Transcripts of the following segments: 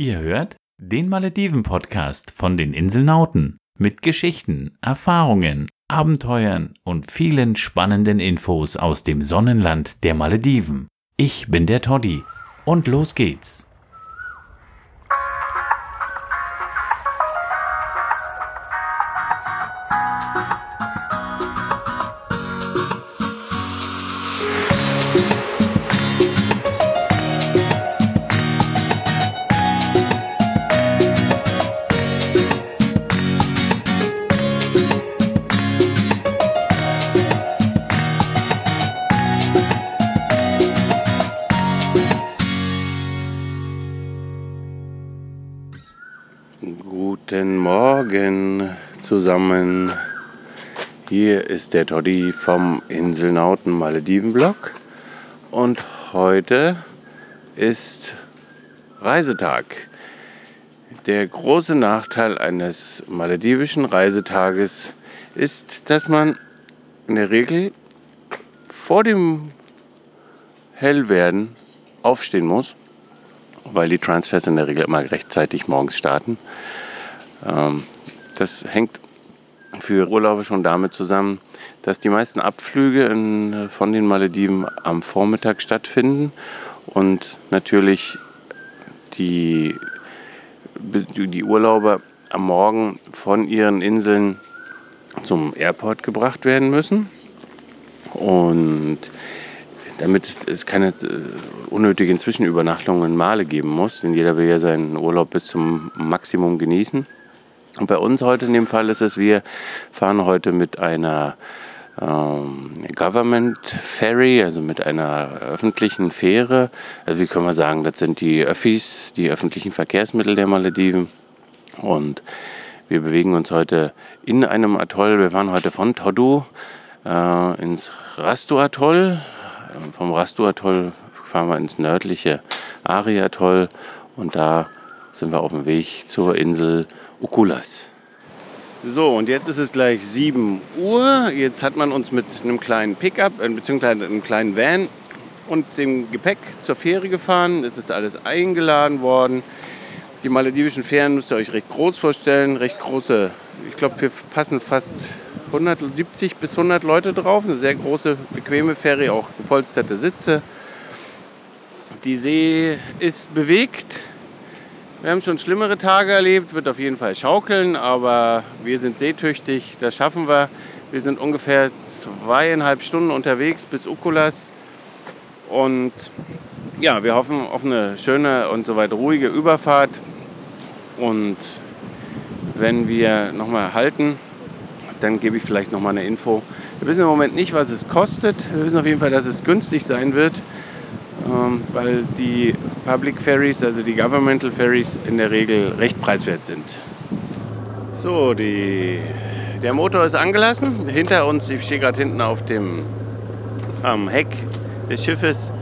Ihr hört den Malediven-Podcast von den Inselnauten mit Geschichten, Erfahrungen, Abenteuern und vielen spannenden Infos aus dem Sonnenland der Malediven. Ich bin der Toddy und los geht's. Zusammen. Hier ist der Toddy vom Inselnauten Malediven-Blog und heute ist Reisetag. Der große Nachteil eines maledivischen Reisetages ist, dass man in der Regel vor dem Hellwerden aufstehen muss weil die Transfers in der Regel immer rechtzeitig morgens starten. Ähm, das hängt für Urlauber schon damit zusammen, dass die meisten Abflüge in, von den Malediven am Vormittag stattfinden und natürlich die, die Urlauber am Morgen von ihren Inseln zum Airport gebracht werden müssen. Und damit es keine äh, unnötigen Zwischenübernachtungen Male geben muss, denn jeder will ja seinen Urlaub bis zum Maximum genießen. Und bei uns heute in dem Fall ist es, wir fahren heute mit einer ähm, Government Ferry, also mit einer öffentlichen Fähre. Also wie können wir sagen, das sind die Öffis, die öffentlichen Verkehrsmittel der Malediven. Und wir bewegen uns heute in einem Atoll. Wir fahren heute von Todu äh, ins Rastu-Atoll. Ähm, vom Rastu-Atoll fahren wir ins nördliche Ari-Atoll und da sind wir auf dem Weg zur Insel Ukulas. So, und jetzt ist es gleich 7 Uhr. Jetzt hat man uns mit einem kleinen Pickup, äh, beziehungsweise einem kleinen Van und dem Gepäck zur Fähre gefahren. Es ist alles eingeladen worden. Die maledivischen Fähren müsst ihr euch recht groß vorstellen. Recht große, ich glaube, hier passen fast 170 bis 100 Leute drauf. Eine sehr große, bequeme Fähre, auch gepolsterte Sitze. Die See ist bewegt. Wir haben schon schlimmere Tage erlebt, wird auf jeden Fall schaukeln, aber wir sind seetüchtig, das schaffen wir. Wir sind ungefähr zweieinhalb Stunden unterwegs bis Ukulas und ja, wir hoffen auf eine schöne und soweit ruhige Überfahrt. Und wenn wir nochmal halten, dann gebe ich vielleicht nochmal eine Info. Wir wissen im Moment nicht, was es kostet. Wir wissen auf jeden Fall, dass es günstig sein wird, ähm, weil die Public Ferries, also die Governmental Ferries, in der Regel recht preiswert sind. So, die, der Motor ist angelassen. Hinter uns, ich stehe gerade hinten auf dem am Heck des Schiffes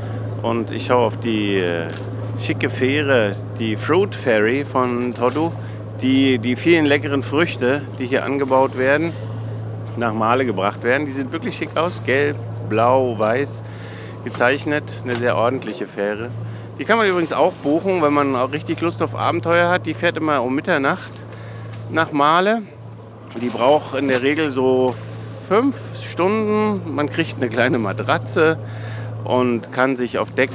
und ich schaue auf die äh, schicke Fähre, die Fruit Ferry von Todu, die, die vielen leckeren Früchte, die hier angebaut werden, nach Male gebracht werden. Die sieht wirklich schick aus, gelb, blau, weiß gezeichnet, eine sehr ordentliche Fähre. Die kann man übrigens auch buchen, wenn man auch richtig Lust auf Abenteuer hat. Die fährt immer um Mitternacht nach Male. Die braucht in der Regel so fünf Stunden. Man kriegt eine kleine Matratze und kann sich auf Deck,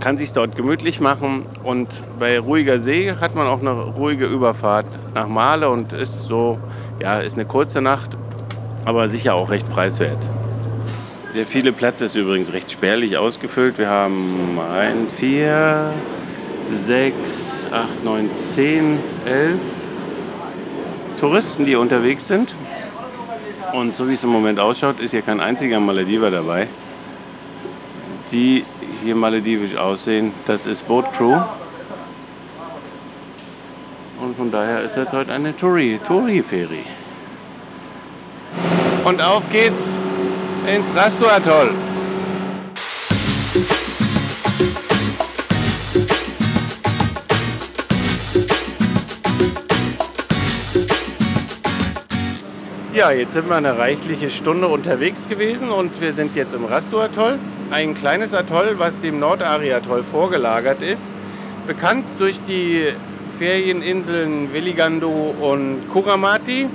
kann sich dort gemütlich machen. Und bei ruhiger See hat man auch eine ruhige Überfahrt nach Male und ist so, ja, ist eine kurze Nacht, aber sicher auch recht preiswert. Der viele Platz ist übrigens recht spärlich ausgefüllt. Wir haben 1, 4, 6, 8, 9, 10, 11 Touristen, die unterwegs sind. Und so wie es im Moment ausschaut, ist hier kein einziger Malediver dabei, die hier maledivisch aussehen. Das ist Boat Crew. Und von daher ist das heute eine Touri-Feri. Und auf geht's ins Rastu-Atoll. Ja, jetzt sind wir eine reichliche Stunde unterwegs gewesen und wir sind jetzt im Rastu-Atoll. Ein kleines Atoll, was dem Nordari-Atoll vorgelagert ist. bekannt durch die Ferieninseln Veligando und Kuramati.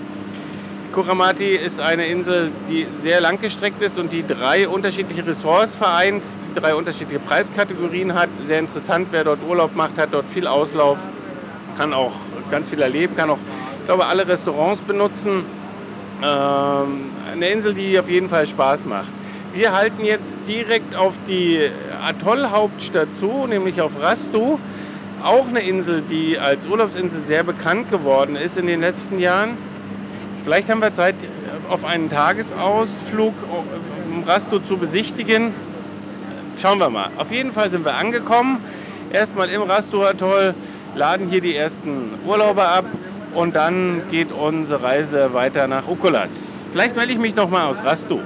Kuramati ist eine Insel, die sehr langgestreckt ist und die drei unterschiedliche Ressorts vereint, drei unterschiedliche Preiskategorien hat. Sehr interessant, wer dort Urlaub macht, hat dort viel Auslauf, kann auch ganz viel erleben, kann auch, ich glaube, alle Restaurants benutzen. Ähm, eine Insel, die auf jeden Fall Spaß macht. Wir halten jetzt direkt auf die Atollhauptstadt zu, nämlich auf Rastu. Auch eine Insel, die als Urlaubsinsel sehr bekannt geworden ist in den letzten Jahren. Vielleicht haben wir Zeit, auf einen Tagesausflug um Rasto zu besichtigen. Schauen wir mal. Auf jeden Fall sind wir angekommen. Erstmal im Rasto-Atoll, laden hier die ersten Urlauber ab und dann geht unsere Reise weiter nach Ukolas. Vielleicht melde ich mich noch mal aus Rasto.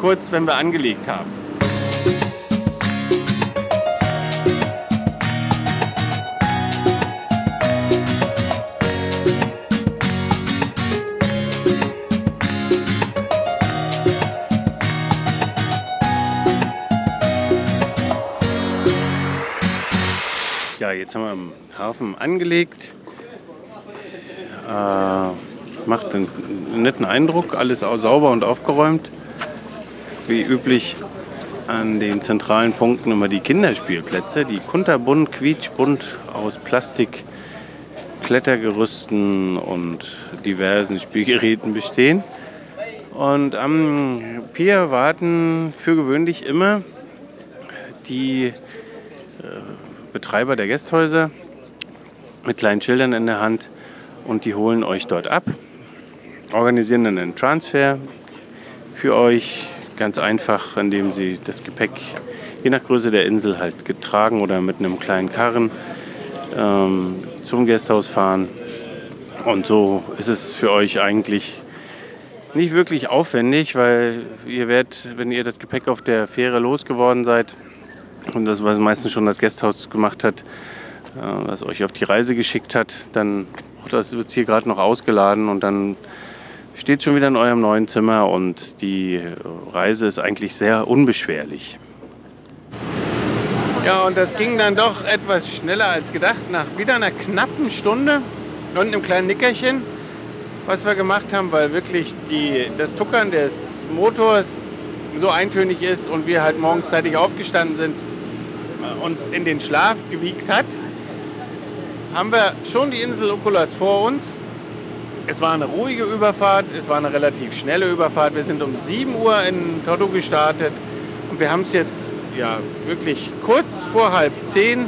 Kurz, wenn wir angelegt haben. Jetzt haben wir im Hafen angelegt. Äh, macht einen netten Eindruck, alles sauber und aufgeräumt. Wie üblich an den zentralen Punkten immer die Kinderspielplätze, die kunterbunt, quietschbunt aus Plastik, Klettergerüsten und diversen Spielgeräten bestehen. Und am Pier warten für gewöhnlich immer die äh, Betreiber der Gästhäuser mit kleinen Schildern in der Hand und die holen euch dort ab, organisieren dann einen Transfer für euch ganz einfach, indem sie das Gepäck je nach Größe der Insel halt getragen oder mit einem kleinen Karren ähm, zum Gästhaus fahren. Und so ist es für euch eigentlich nicht wirklich aufwendig, weil ihr werdet, wenn ihr das Gepäck auf der Fähre losgeworden seid, und das, was meistens schon das Gasthaus gemacht hat, äh, was euch auf die Reise geschickt hat, dann das wird hier gerade noch ausgeladen und dann steht schon wieder in eurem neuen Zimmer und die Reise ist eigentlich sehr unbeschwerlich. Ja, und das ging dann doch etwas schneller als gedacht. Nach wieder einer knappen Stunde und einem kleinen Nickerchen, was wir gemacht haben, weil wirklich die, das Tuckern des Motors so eintönig ist und wir halt morgens zeitig aufgestanden sind, uns in den Schlaf gewiegt hat, haben wir schon die Insel Okulas vor uns. Es war eine ruhige Überfahrt, es war eine relativ schnelle Überfahrt. Wir sind um 7 Uhr in Todo gestartet und wir haben es jetzt ja wirklich kurz vor halb zehn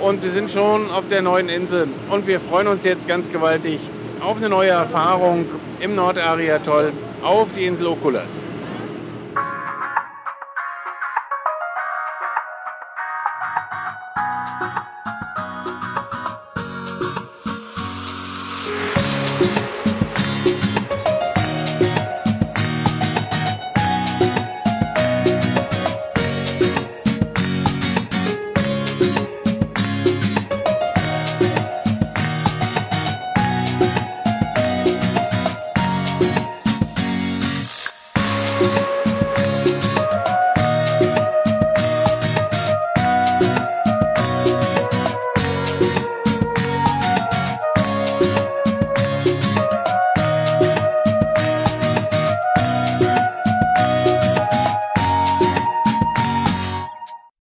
und wir sind schon auf der neuen Insel und wir freuen uns jetzt ganz gewaltig auf eine neue Erfahrung im Nordariatoll auf die Insel Okulas.